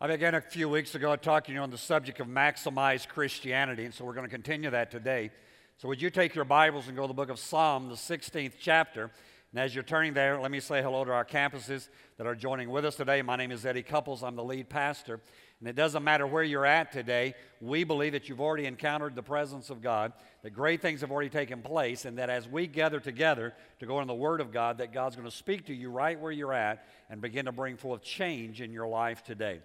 I began a few weeks ago talking to you on the subject of maximize Christianity, and so we're going to continue that today. So, would you take your Bibles and go to the book of Psalm, the 16th chapter? And as you're turning there, let me say hello to our campuses that are joining with us today. My name is Eddie Couples, I'm the lead pastor. And it doesn't matter where you're at today, we believe that you've already encountered the presence of God, that great things have already taken place, and that as we gather together to go into the Word of God, that God's going to speak to you right where you're at and begin to bring forth change in your life today.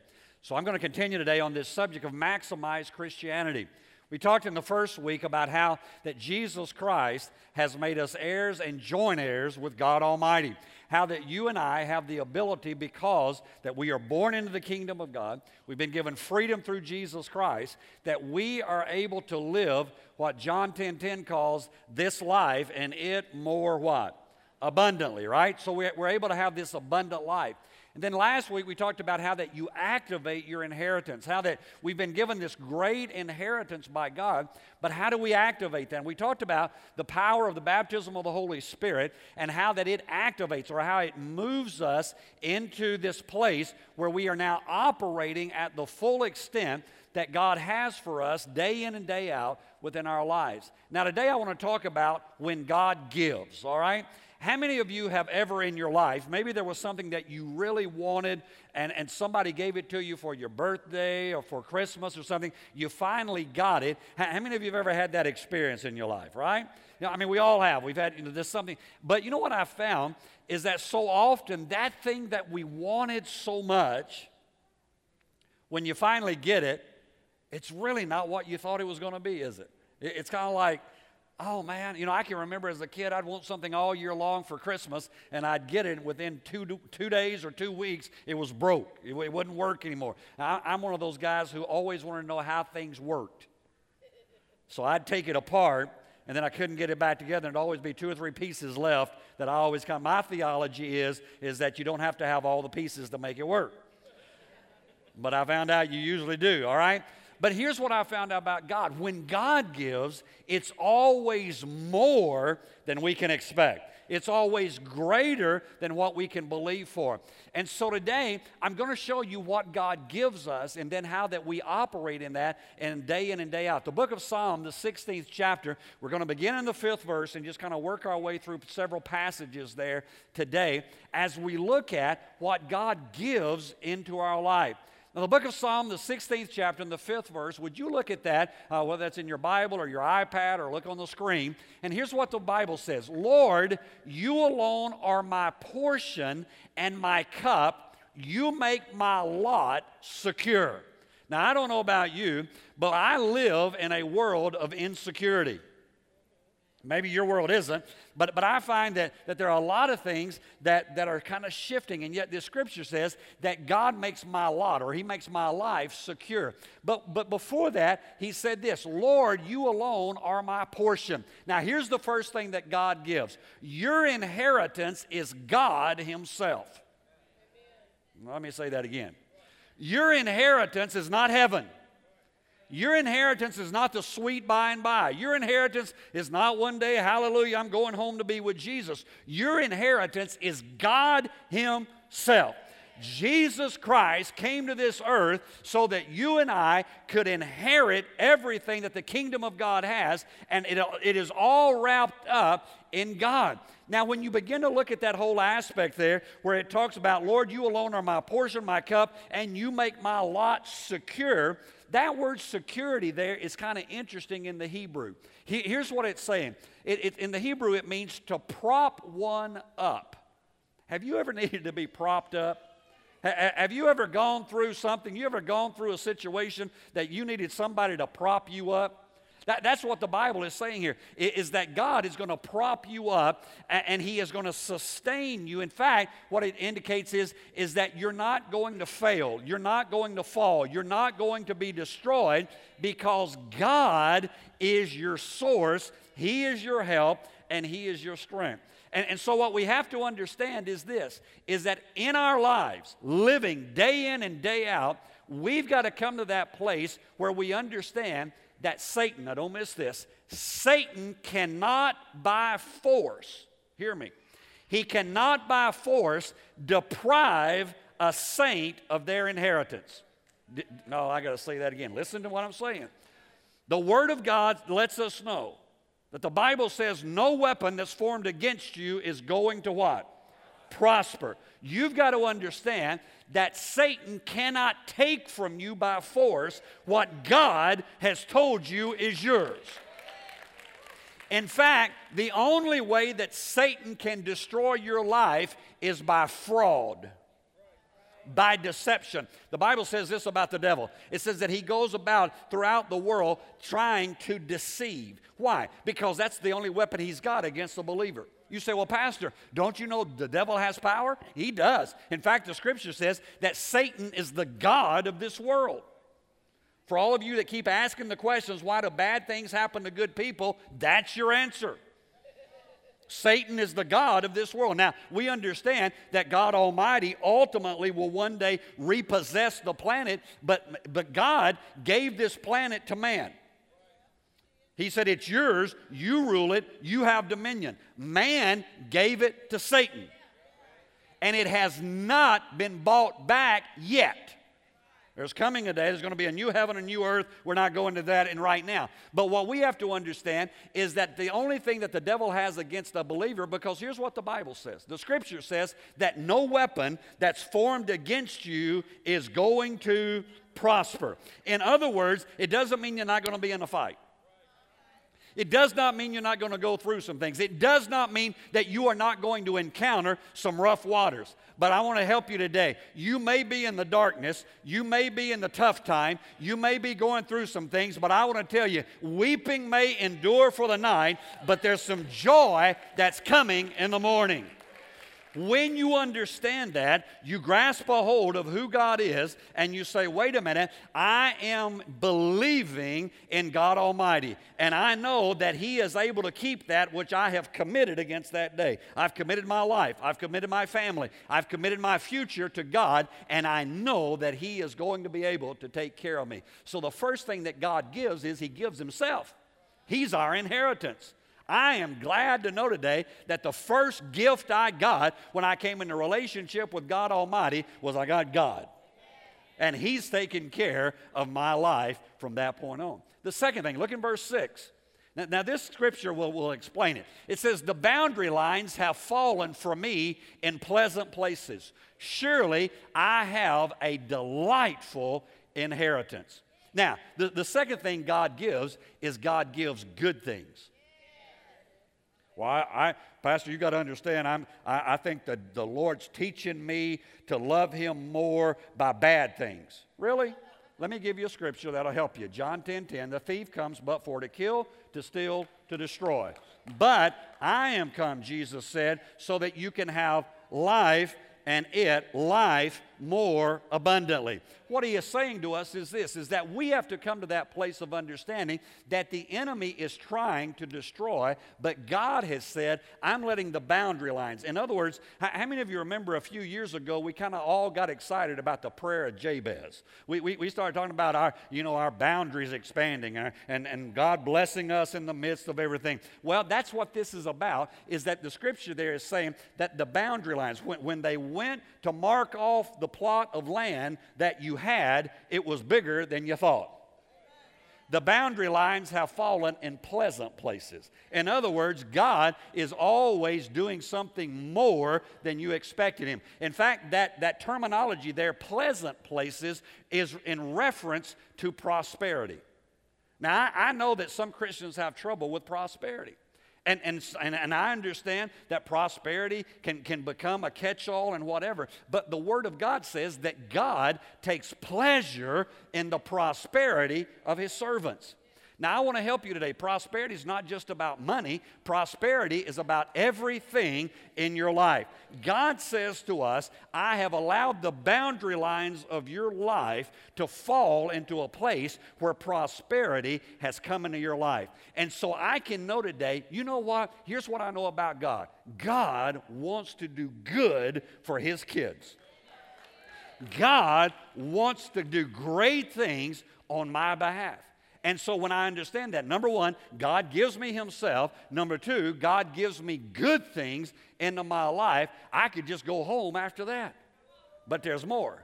So I'm going to continue today on this subject of maximize Christianity. We talked in the first week about how that Jesus Christ has made us heirs and joint heirs with God Almighty. How that you and I have the ability because that we are born into the kingdom of God, we've been given freedom through Jesus Christ, that we are able to live what John 10:10 10, 10 calls this life and it more what? Abundantly, right? So we're able to have this abundant life. And then last week we talked about how that you activate your inheritance, how that we've been given this great inheritance by God, but how do we activate that? And we talked about the power of the baptism of the Holy Spirit and how that it activates or how it moves us into this place where we are now operating at the full extent that God has for us day in and day out within our lives. Now, today I want to talk about when God gives, all right? How many of you have ever in your life, maybe there was something that you really wanted and, and somebody gave it to you for your birthday or for Christmas or something, you finally got it. How, how many of you have ever had that experience in your life, right? You know, I mean, we all have. We've had you know, this something. But you know what I found is that so often that thing that we wanted so much, when you finally get it, it's really not what you thought it was going to be, is it? It's kind of like, oh man, you know, I can remember as a kid, I'd want something all year long for Christmas, and I'd get it within two, two days or two weeks, it was broke. It, it wouldn't work anymore. I, I'm one of those guys who always wanted to know how things worked. So I'd take it apart, and then I couldn't get it back together, and there'd always be two or three pieces left that I always come. My theology is, is that you don't have to have all the pieces to make it work. But I found out you usually do, all right? But here's what I found out about God when God gives, it's always more than we can expect. It's always greater than what we can believe for. And so today, I'm going to show you what God gives us and then how that we operate in that and day in and day out. The book of Psalm, the 16th chapter, we're going to begin in the fifth verse and just kind of work our way through several passages there today as we look at what God gives into our life. Now, the book of Psalm, the 16th chapter, and the fifth verse, would you look at that, uh, whether that's in your Bible or your iPad or look on the screen? And here's what the Bible says Lord, you alone are my portion and my cup. You make my lot secure. Now, I don't know about you, but I live in a world of insecurity. Maybe your world isn't, but, but I find that, that there are a lot of things that, that are kind of shifting, and yet this scripture says that God makes my lot or He makes my life secure. But, but before that, He said this Lord, you alone are my portion. Now, here's the first thing that God gives your inheritance is God Himself. Let me say that again. Your inheritance is not heaven. Your inheritance is not the sweet by and by. Your inheritance is not one day, hallelujah, I'm going home to be with Jesus. Your inheritance is God Himself. Jesus Christ came to this earth so that you and I could inherit everything that the kingdom of God has, and it, it is all wrapped up in God. Now, when you begin to look at that whole aspect there, where it talks about, Lord, you alone are my portion, my cup, and you make my lot secure, that word security there is kind of interesting in the Hebrew. He, here's what it's saying it, it, in the Hebrew, it means to prop one up. Have you ever needed to be propped up? Have you ever gone through something? You ever gone through a situation that you needed somebody to prop you up? That, that's what the Bible is saying here, is that God is going to prop you up and He is going to sustain you. In fact, what it indicates is, is that you're not going to fail, you're not going to fall, you're not going to be destroyed because God is your source, He is your help, and He is your strength. And, and so what we have to understand is this, is that in our lives, living day in and day out, we've got to come to that place where we understand that Satan, I don't miss this, Satan cannot by force, hear me, he cannot by force deprive a saint of their inheritance. No, I got to say that again. Listen to what I'm saying. The Word of God lets us know that the Bible says no weapon that's formed against you is going to what? Prosper. You've got to understand that Satan cannot take from you by force what God has told you is yours. In fact, the only way that Satan can destroy your life is by fraud by deception. The Bible says this about the devil it says that he goes about throughout the world trying to deceive. Why? Because that's the only weapon he's got against the believer. You say, well, Pastor, don't you know the devil has power? He does. In fact, the scripture says that Satan is the God of this world. For all of you that keep asking the questions, why do bad things happen to good people? That's your answer. Satan is the God of this world. Now, we understand that God Almighty ultimately will one day repossess the planet, but, but God gave this planet to man. He said, It's yours, you rule it, you have dominion. Man gave it to Satan. And it has not been bought back yet. There's coming a day, there's going to be a new heaven, a new earth. We're not going to that in right now. But what we have to understand is that the only thing that the devil has against a believer, because here's what the Bible says the scripture says that no weapon that's formed against you is going to prosper. In other words, it doesn't mean you're not going to be in a fight. It does not mean you're not going to go through some things. It does not mean that you are not going to encounter some rough waters. But I want to help you today. You may be in the darkness, you may be in the tough time, you may be going through some things, but I want to tell you weeping may endure for the night, but there's some joy that's coming in the morning. When you understand that, you grasp a hold of who God is and you say, wait a minute, I am believing in God Almighty. And I know that He is able to keep that which I have committed against that day. I've committed my life, I've committed my family, I've committed my future to God, and I know that He is going to be able to take care of me. So the first thing that God gives is He gives Himself, He's our inheritance. I am glad to know today that the first gift I got when I came into relationship with God Almighty was I got God. And He's taken care of my life from that point on. The second thing, look in verse 6. Now, now this scripture will, will explain it. It says, The boundary lines have fallen for me in pleasant places. Surely I have a delightful inheritance. Now, the, the second thing God gives is God gives good things. Well, I, I Pastor, you got to understand, I'm, I, I think that the Lord's teaching me to love Him more by bad things. Really? Let me give you a scripture that'll help you. John 10 10. The thief comes but for to kill, to steal, to destroy. But I am come, Jesus said, so that you can have life and it life more abundantly. What he is saying to us is this is that we have to come to that place of understanding that the enemy is trying to destroy, but God has said, I'm letting the boundary lines. In other words, how many of you remember a few years ago we kind of all got excited about the prayer of Jabez? We, we, we started talking about our, you know, our boundaries expanding our, and, and God blessing us in the midst of everything. Well, that's what this is about, is that the scripture there is saying that the boundary lines, when, when they went to mark off the plot of land that you had, it was bigger than you thought. The boundary lines have fallen in pleasant places. In other words, God is always doing something more than you expected Him. In fact, that, that terminology there, pleasant places, is in reference to prosperity. Now, I, I know that some Christians have trouble with prosperity. And, and, and, and, I understand that prosperity can, can become a catch all and whatever, but the Word of God says that God takes pleasure in the prosperity of His servants. Now, I want to help you today. Prosperity is not just about money, prosperity is about everything in your life. God says to us, I have allowed the boundary lines of your life to fall into a place where prosperity has come into your life. And so I can know today, you know what? Here's what I know about God God wants to do good for His kids. God wants to do great things on my behalf. And so when I understand that, number one, God gives me Himself. Number two, God gives me good things into my life. I could just go home after that. But there's more.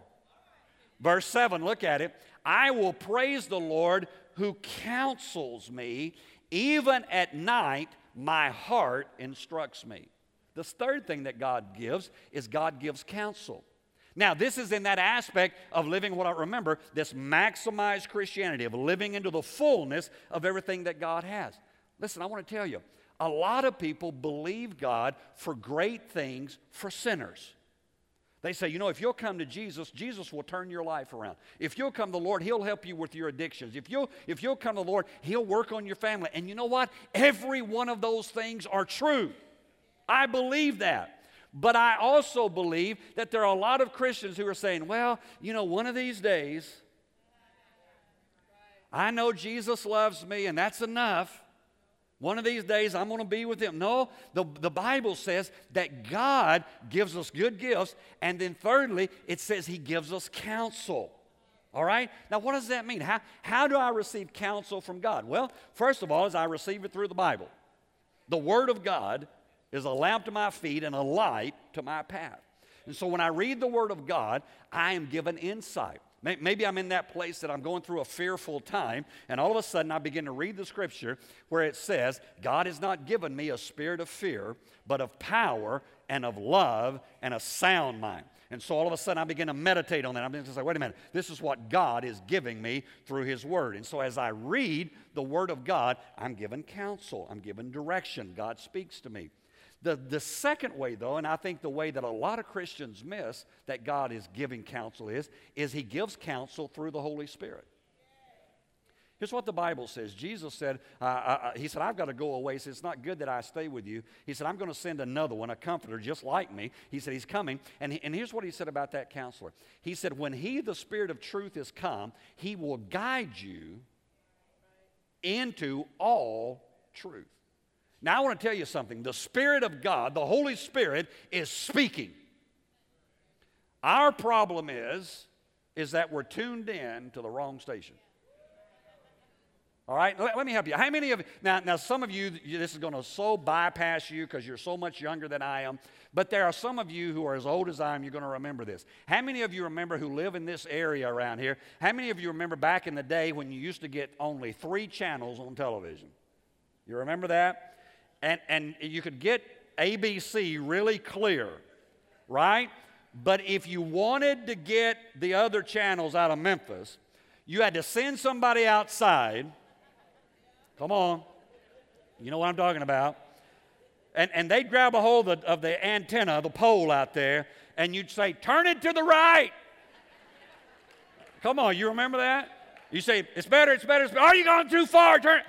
Verse 7, look at it. I will praise the Lord who counsels me. Even at night, my heart instructs me. The third thing that God gives is God gives counsel. Now, this is in that aspect of living what I remember, this maximized Christianity, of living into the fullness of everything that God has. Listen, I want to tell you, a lot of people believe God for great things for sinners. They say, you know, if you'll come to Jesus, Jesus will turn your life around. If you'll come to the Lord, He'll help you with your addictions. If you'll, if you'll come to the Lord, He'll work on your family. And you know what? Every one of those things are true. I believe that. But I also believe that there are a lot of Christians who are saying, well, you know, one of these days, I know Jesus loves me and that's enough. One of these days I'm going to be with him. No, the, the Bible says that God gives us good gifts. And then, thirdly, it says he gives us counsel. All right? Now, what does that mean? How, how do I receive counsel from God? Well, first of all, is I receive it through the Bible. The Word of God is a lamp to my feet and a light to my path. And so when I read the Word of God, I am given insight. Maybe I'm in that place that I'm going through a fearful time, and all of a sudden I begin to read the scripture where it says, God has not given me a spirit of fear, but of power and of love and a sound mind. And so all of a sudden I begin to meditate on that. I'm going to say, wait a minute, this is what God is giving me through His Word. And so as I read the Word of God, I'm given counsel, I'm given direction. God speaks to me. The, the second way, though, and I think the way that a lot of Christians miss that God is giving counsel is, is He gives counsel through the Holy Spirit. Here's what the Bible says. Jesus said, uh, uh, He said, I've got to go away. He said, It's not good that I stay with you. He said, I'm going to send another one, a comforter just like me. He said, He's coming. And, and here's what He said about that counselor He said, When He, the Spirit of truth, is come, He will guide you into all truth. Now, I want to tell you something. The Spirit of God, the Holy Spirit, is speaking. Our problem is, is that we're tuned in to the wrong station. All right, let, let me help you. How many of now, now some of you, this is going to so bypass you because you're so much younger than I am, but there are some of you who are as old as I am, you're going to remember this. How many of you remember who live in this area around here? How many of you remember back in the day when you used to get only three channels on television? You remember that? And, and you could get ABC really clear, right? But if you wanted to get the other channels out of Memphis, you had to send somebody outside. Come on. You know what I'm talking about. And, and they'd grab a hold of the, of the antenna, the pole out there, and you'd say, Turn it to the right. Come on, you remember that? You say, It's better, it's better, it's better. Are you going too far? Turn.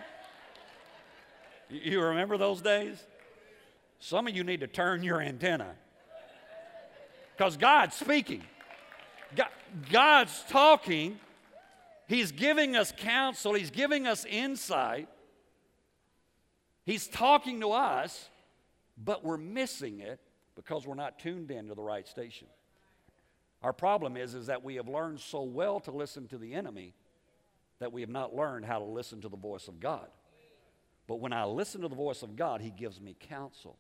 You remember those days? Some of you need to turn your antenna because God's speaking. God's talking. He's giving us counsel, He's giving us insight. He's talking to us, but we're missing it because we're not tuned in to the right station. Our problem is, is that we have learned so well to listen to the enemy that we have not learned how to listen to the voice of God. But when I listen to the voice of God, He gives me counsel.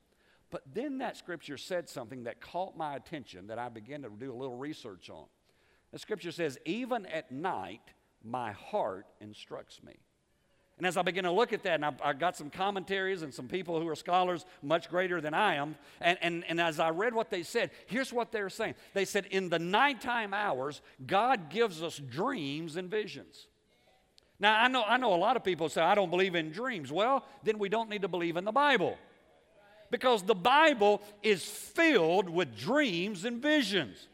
But then that scripture said something that caught my attention that I began to do a little research on. The scripture says, Even at night, my heart instructs me. And as I begin to look at that, and I, I, got some commentaries and some people who are scholars much greater than I am, and, and, and as I read what they said, here's what they're saying. They said, In the nighttime hours, God gives us dreams and visions. Now, I know, I know a lot of people say, I don't believe in dreams. Well, then we don't need to believe in the Bible. Because the Bible is filled with dreams and visions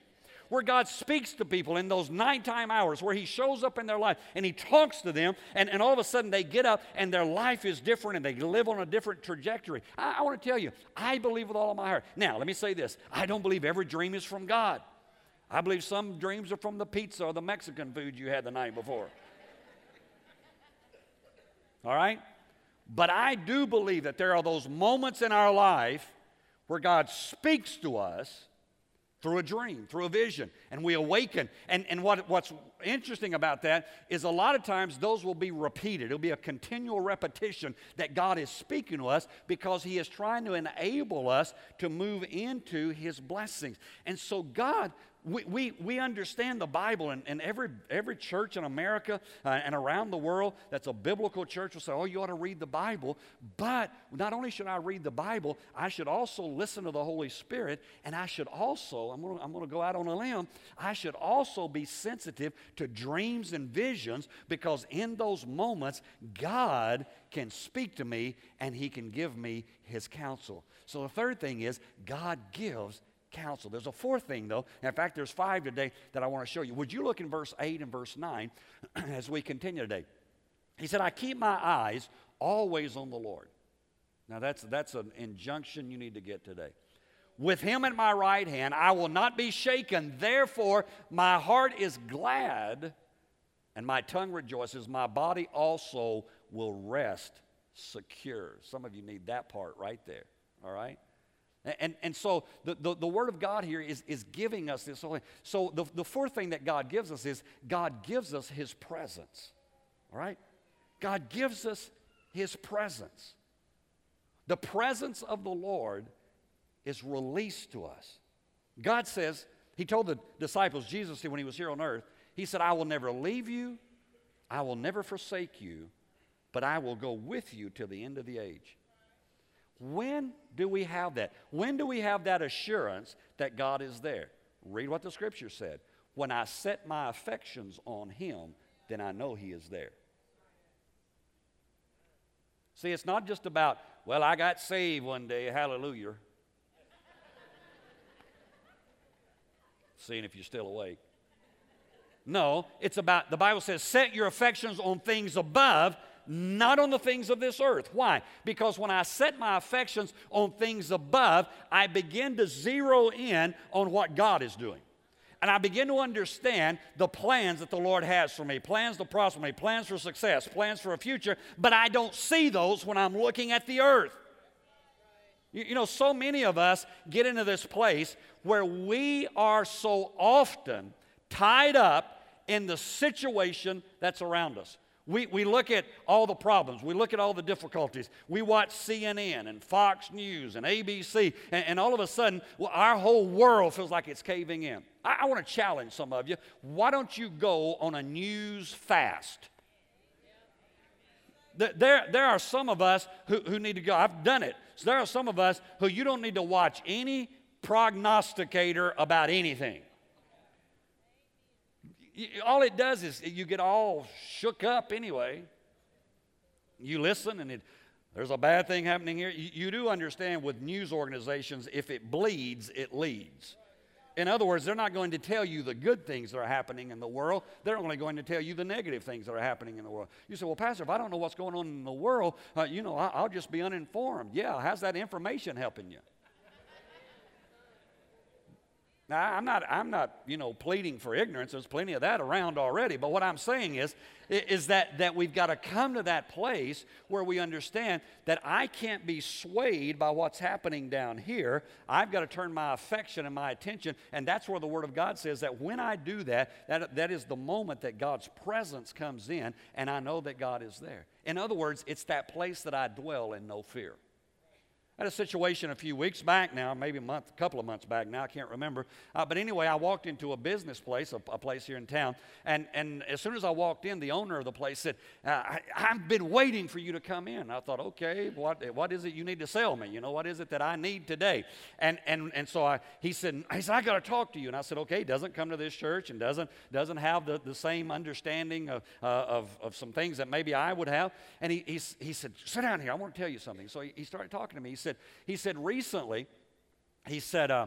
where God speaks to people in those nighttime hours, where He shows up in their life and He talks to them, and, and all of a sudden they get up and their life is different and they live on a different trajectory. I, I want to tell you, I believe with all of my heart. Now, let me say this I don't believe every dream is from God. I believe some dreams are from the pizza or the Mexican food you had the night before. All right? But I do believe that there are those moments in our life where God speaks to us through a dream, through a vision, and we awaken. And, and what, what's interesting about that is a lot of times those will be repeated. It'll be a continual repetition that God is speaking to us because He is trying to enable us to move into His blessings. And so, God, we, we, we understand the Bible, and, and every, every church in America uh, and around the world that's a biblical church will say, Oh, you ought to read the Bible. But not only should I read the Bible, I should also listen to the Holy Spirit, and I should also, I'm to I'm to go out on a limb, I should also be sensitive to dreams and visions because in those moments, God can speak to me and He can give me His counsel. So the third thing is, God gives counsel. There's a fourth thing, though. In fact, there's five today that I want to show you. Would you look in verse 8 and verse 9 as we continue today? He said, I keep my eyes always on the Lord. Now, that's, that's an injunction you need to get today. With him at my right hand, I will not be shaken. Therefore, my heart is glad and my tongue rejoices. My body also will rest secure. Some of you need that part right there, all right? And, and so the, the, the, Word of God here is, is giving us this. So the, the fourth thing that God gives us is God gives us His presence. All right? God gives us His presence. The presence of the Lord is released to us. God says, He told the disciples, Jesus when He was here on earth, He said, I will never leave you, I will never forsake you, but I will go with you till the end of the age. When do we have that? When do we have that assurance that God is there? Read what the scripture said. When I set my affections on Him, then I know He is there. See, it's not just about, well, I got saved one day, hallelujah. Seeing if you're still awake. No, it's about, the Bible says, set your affections on things above not on the things of this earth. Why? Because when I set my affections on things above, I begin to zero in on what God is doing. And I begin to understand the plans that the Lord has for me plans to prosper me, plans for success, plans for a future, but I don't see those when I'm looking at the earth. You, you know, so many of us get into this place where we are so often tied up in the situation that's around us. We, we look at all the problems. We look at all the difficulties. We watch CNN and Fox News and ABC, and, and all of a sudden, well, our whole world feels like it's caving in. I, I want to challenge some of you. Why don't you go on a news fast? There, there are some of us who, who need to go. I've done it. So there are some of us who you don't need to watch any prognosticator about anything all it does is you get all shook up anyway. You listen, and it, there's a bad thing happening here. You, you do understand with news organizations, if it bleeds, it leads. In other words, they're not going to tell you the good things that are happening in the world. They're only going to tell you the negative things that are happening in the world. You say, well, Pastor, if I don't know what's going on in the world, uh, you know, I, I'll just be uninformed. Yeah, how's that information helping you? Now, I'm not, I'm not, you know, pleading for ignorance. There's plenty of that around already. But what I'm saying is, is that, that we've got to come to that place where we understand that I can't be swayed by what's happening down here. I've got to turn my affection and my attention. And that's where the Word of God says that when I do that, that, that is the moment that God's presence comes in and I know that God is there. In other words, it's that place that I dwell in no fear. I had a situation a few weeks back now, maybe a month, a couple of months back now, I can't remember. Uh, but anyway, I walked into a business place, a, a, place here in town, and, and as soon as I walked in, the owner of the place said, uh, I, have been waiting for you to come in. I thought, okay, what, what is it you need to sell me? You know, what is it that I need today? And, and, and so I, he said, he said, I got to talk to you. And I said, okay, doesn't come to this church and doesn't, doesn't have the, the same understanding of, uh, of, of some things that maybe I would have. And he, he, he said, sit down here, I want to tell you something. So he, he started talking to me. He said, he said, recently, he said, uh,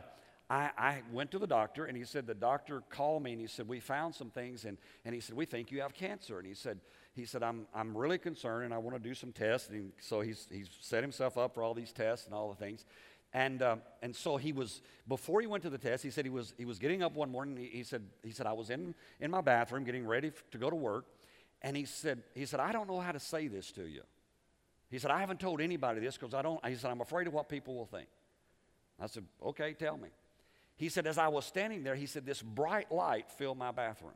I, I, went to the doctor and he said, the doctor called me and he said, we found some things and, and he said, we think you have cancer. And he said, he said, I'm, I'm really concerned and I want to do some tests. And so he's, he's set himself up for all these tests and all the things. And, uh, and so he was, before he went to the test, he said he was, he was getting up one morning. He, he, said, he said, I was in, in my bathroom getting ready to go to work. And he said, he said, I don't know how to say this to you. He said, I haven't told anybody this because I don't, he said, I'm afraid of what people will think. I said, okay, tell me. He said, as I was standing there, he said, this bright light filled my bathroom.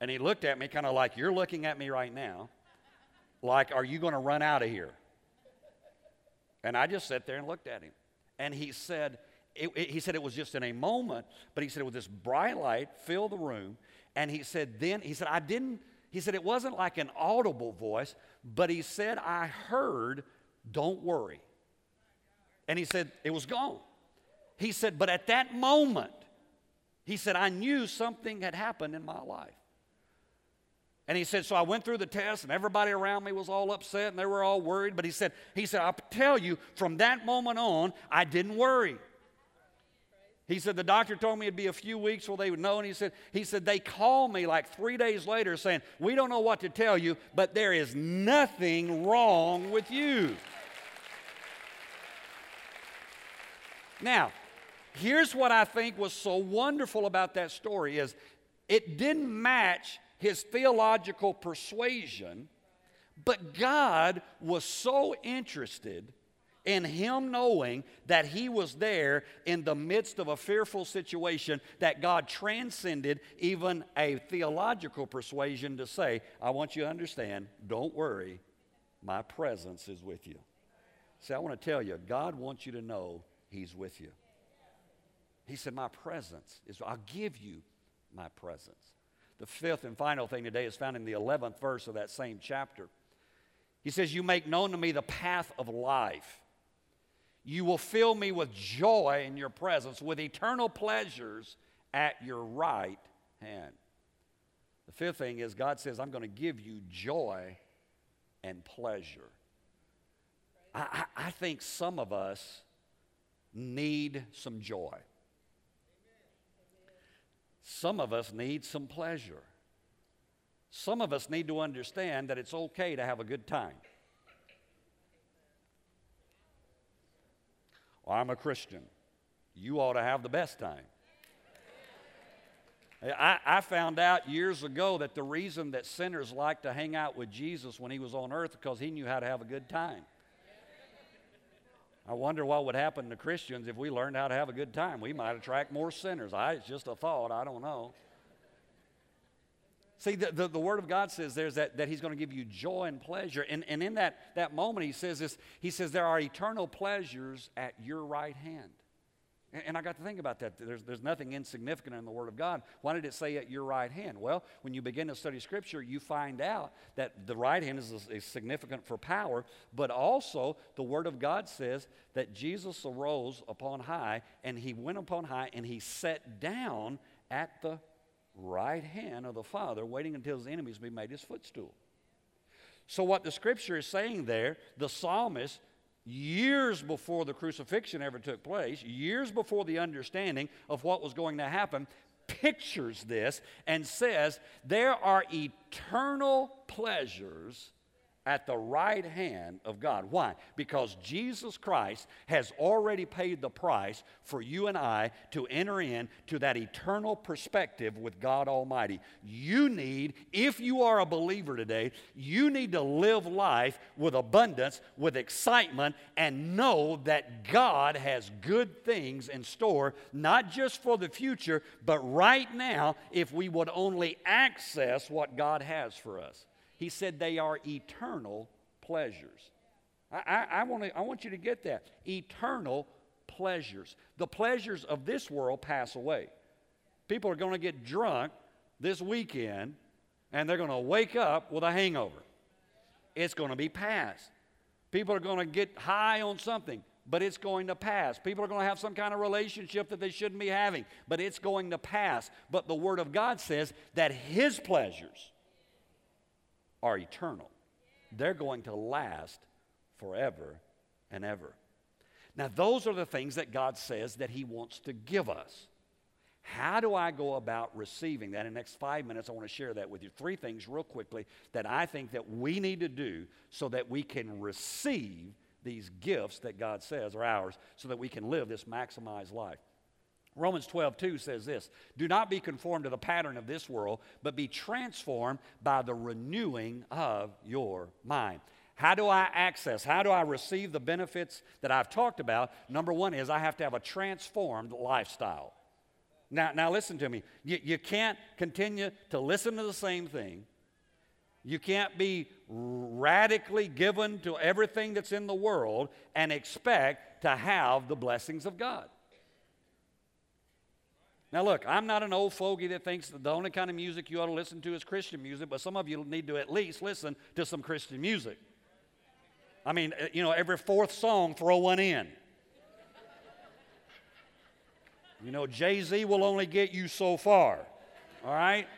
And he looked at me kind of like, you're looking at me right now. Like, are you going to run out of here? And I just sat there and looked at him. And he said, it, it, he said it was just in a moment, but he said it was this bright light filled the room. And he said, then, he said, I didn't, he said, it wasn't like an audible voice, but he said, I heard, don't worry. And he said, it was gone. He said, but at that moment, he said, I knew something had happened in my life. And he said, so I went through the test and everybody around me was all upset and they were all worried. But he said, he said, I'll tell you, from that moment on, I didn't worry. He said, the doctor told me it'd be a few weeks before they would know. And he said, he said, they called me like three days later saying, we don't know what to tell you, but there is nothing wrong with you. Now, here's what I think was so wonderful about that story is it didn't match his theological persuasion, but God was so interested in him knowing that he was there in the midst of a fearful situation that God transcended even a theological persuasion to say, I want you to understand, don't worry, my presence is with you. See, I want to tell you, God wants you to know he's with you. He said, My presence is, I'll give you my presence. The fifth and final thing today is found in the 11th verse of that same chapter. He says, You make known to me the path of life. You will fill me with joy in your presence, with eternal pleasures at your right hand. The fifth thing is God says, I'm going to give you joy and pleasure. I, I, I think some of us need some joy. Some of us need some pleasure. Some of us need to understand that it's okay to have a good time. I'm a Christian. You ought to have the best time. I, I, found out years ago that the reason that sinners like to hang out with Jesus when he was on earth because he knew how to have a good time. I wonder what would happen to Christians if we learned how to have a good time. We might attract more sinners. I, it's just a thought. I don't know. See, the, the, the, Word of God says there's that, that He's going to give you joy and pleasure. And, and in that, that moment, He says this He says, There are eternal pleasures at your right hand. And, and I got to think about that. There's, there's nothing insignificant in the Word of God. Why did it say at your right hand? Well, when you begin to study Scripture, you find out that the right hand is, is significant for power, but also the Word of God says that Jesus arose upon high and He went upon high and He sat down at the right hand of the Father, waiting until his enemies be made his footstool. So, what the scripture is saying there, the psalmist, years before the crucifixion ever took place, years before the understanding of what was going to happen, pictures this and says, There are eternal pleasures at the right hand of God. Why? Because Jesus Christ has already paid the price for you and I to enter into that eternal perspective with God Almighty. You need, if you are a believer today, you need to live life with abundance, with excitement, and know that God has good things in store, not just for the future, but right now, if we would only access what God has for us. He said they are eternal pleasures. I, I, I, want I want you to get that. Eternal pleasures. The pleasures of this world pass away. People are going to get drunk this weekend and they're going to wake up with a hangover. It's going to be past. People are going to get high on something, but it's going to pass. People are going to have some kind of relationship that they shouldn't be having, but it's going to pass. But the Word of God says that His pleasures are eternal. They're going to last forever and ever. Now, those are the things that God says that He wants to give us. How do I go about receiving that? In the next five minutes, I want to share that with you. Three things, real quickly, that I think that we need to do so that we can receive these gifts that God says are ours, so that we can live this maximized life. Romans 12, 2 says this Do not be conformed to the pattern of this world, but be transformed by the renewing of your mind. How do I access? How do I receive the benefits that I've talked about? Number one is I have to have a transformed lifestyle. Now, now listen to me. You, you can't continue to listen to the same thing. You can't be radically given to everything that's in the world and expect to have the blessings of God. Now, look, I'm not an old fogey that thinks that the only kind of music you ought to listen to is Christian music, but some of you need to at least listen to some Christian music. I mean, uh, you know, every fourth song, throw one in. You know, Jay Z will only get you so far, all right?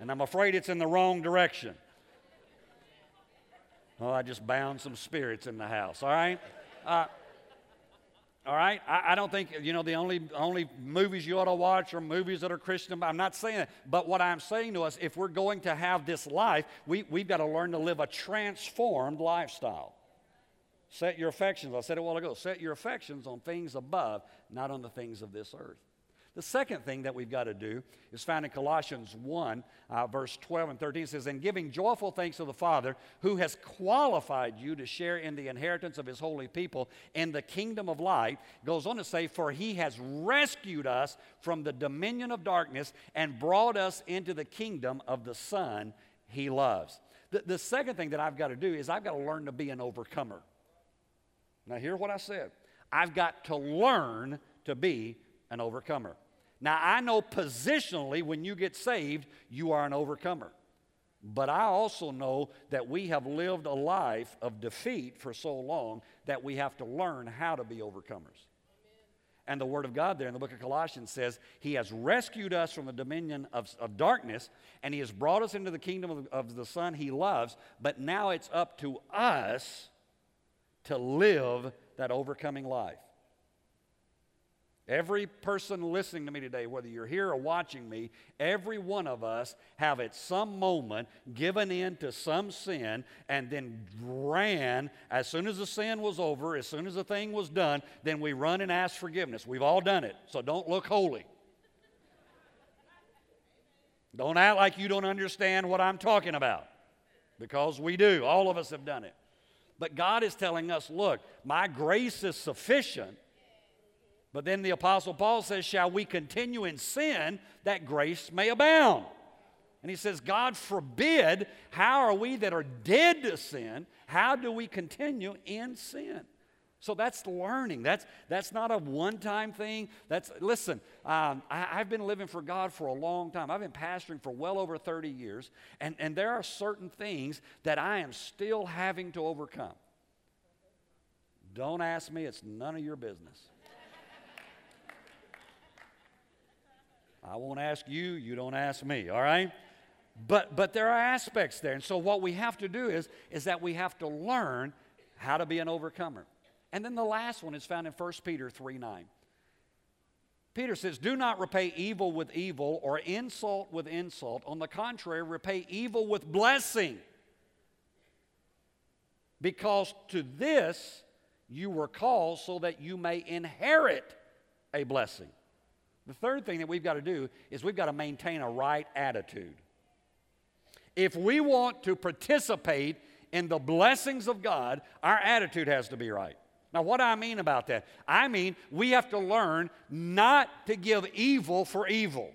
And I'm afraid it's in the wrong direction. Oh, I just bound some spirits in the house, all right? Uh, all right? I, I, don't think, you know, the only, only movies you ought to watch are movies that are Christian. I'm not saying that. But what I'm saying to us, if we're going to have this life, we, we've got to learn to live a transformed lifestyle. Set your affections, I said it a while ago, set your affections on things above, not on the things of this earth. The second thing that we've got to do is found in Colossians 1, uh, verse 12 and 13. It says, And giving joyful thanks to the Father who has qualified you to share in the inheritance of his holy people in the kingdom of light, goes on to say, For he has rescued us from the dominion of darkness and brought us into the kingdom of the Son he loves. The, the second thing that I've got to do is I've got to learn to be an overcomer. Now, hear what I said. I've got to learn to be an overcomer. Now, I know positionally when you get saved, you are an overcomer. But I also know that we have lived a life of defeat for so long that we have to learn how to be overcomers. And the Word of God there in the book of Colossians says, He has rescued us from the dominion of, of darkness, and He has brought us into the kingdom of, of the Son He loves. But now it's up to us to live that overcoming life. Every person listening to me today, whether you're here or watching me, every one of us have at some moment given in to some sin and then ran as soon as the sin was over, as soon as the thing was done, then we run and ask forgiveness. We've all done it, so don't look holy. Don't act like you don't understand what I'm talking about because we do. All of us have done it. But God is telling us, look, my grace is sufficient but then the Apostle Paul says, Shall we continue in sin that grace may abound? And he says, God forbid, how are we that are dead to sin? How do we continue in sin? So that's learning. That's, that's not a one time thing. That's, listen, um, I, have been living for God for a long time. I've been pastoring for well over 30 years, and, and there are certain things that I am still having to overcome. Don't ask me, it's none of your business. I won't ask you, you don't ask me, all right? But, but there are aspects there. And so what we have to do is, is that we have to learn how to be an overcomer. And then the last one is found in 1 Peter 3 9. Peter says, Do not repay evil with evil or insult with insult. On the contrary, repay evil with blessing. Because to this you were called so that you may inherit a blessing. The third thing that we've got to do is we've got to maintain a right attitude. If we want to participate in the blessings of God, our attitude has to be right. Now, what do I mean about that? I mean, we have to learn not to give evil for evil.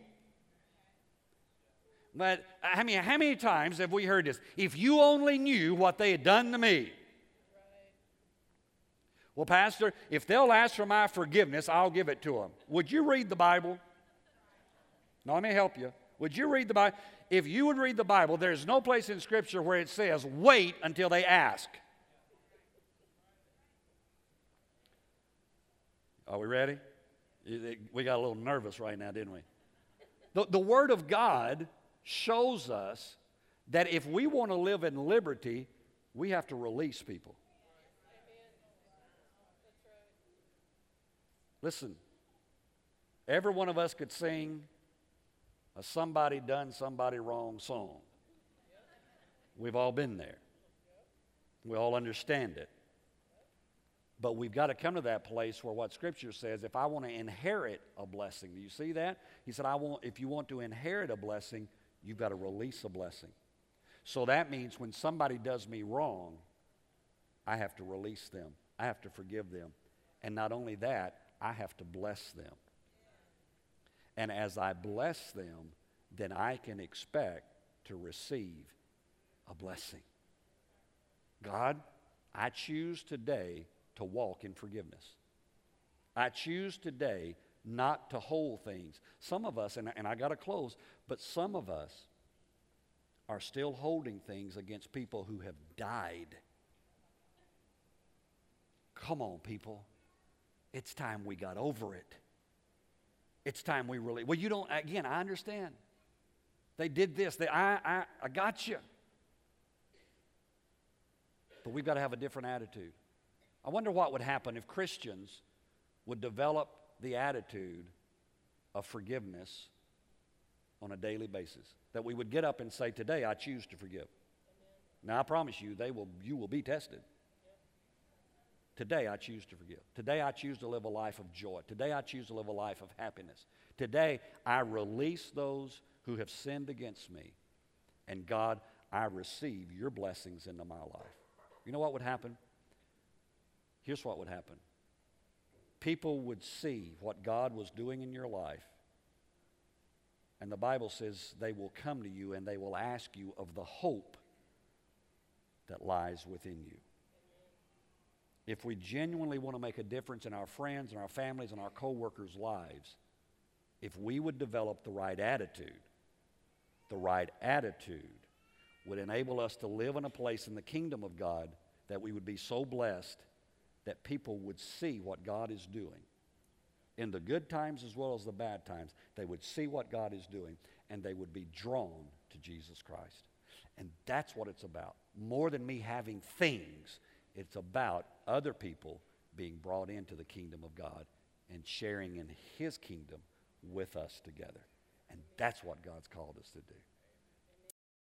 But I mean, how many times have we heard this? If you only knew what they had done to me. Well, Pastor, if they'll ask for my forgiveness, I'll give it to them. Would you read the Bible? Now, let me help you. Would you read the Bible? If you would read the Bible, there's no place in Scripture where it says, wait until they ask. Are we ready? We got a little nervous right now, didn't we? The, the Word of God shows us that if we want to live in liberty, we have to release people. Listen, every one of us could sing a somebody done somebody wrong song. We've all been there. We all understand it. But we've got to come to that place where what Scripture says, if I want to inherit a blessing, do you see that? He said, I want, if you want to inherit a blessing, you've got to release a blessing. So that means when somebody does me wrong, I have to release them. I have to forgive them. And not only that, I have to bless them. And as I bless them, then I can expect to receive a blessing. God, I choose today to walk in forgiveness. I choose today not to hold things. Some of us, and, and I got to close, but some of us are still holding things against people who have died. Come on, people. It's time we got over it. It's time we really, well, you don't, again, I understand. They did this. They, I, I, I got you. But we've got to have a different attitude. I wonder what would happen if Christians would develop the attitude of forgiveness on a daily basis. That we would get up and say, Today I choose to forgive. Now I promise you, they will, you will be tested. Today I choose to forgive. Today I choose to live a life of joy. Today I choose to live a life of happiness. Today I release those who have sinned against me. And God, I receive your blessings into my life. You know what would happen? Here's what would happen people would see what God was doing in your life. And the Bible says they will come to you and they will ask you of the hope that lies within you. If we genuinely want to make a difference in our friends and our families and our coworkers' lives, if we would develop the right attitude, the right attitude would enable us to live in a place in the kingdom of God that we would be so blessed that people would see what God is doing. In the good times as well as the bad times, they would see what God is doing and they would be drawn to Jesus Christ. And that's what it's about. More than me having things, it's about other people being brought into the kingdom of God and sharing in His kingdom with us together. And that's what God's called us to do.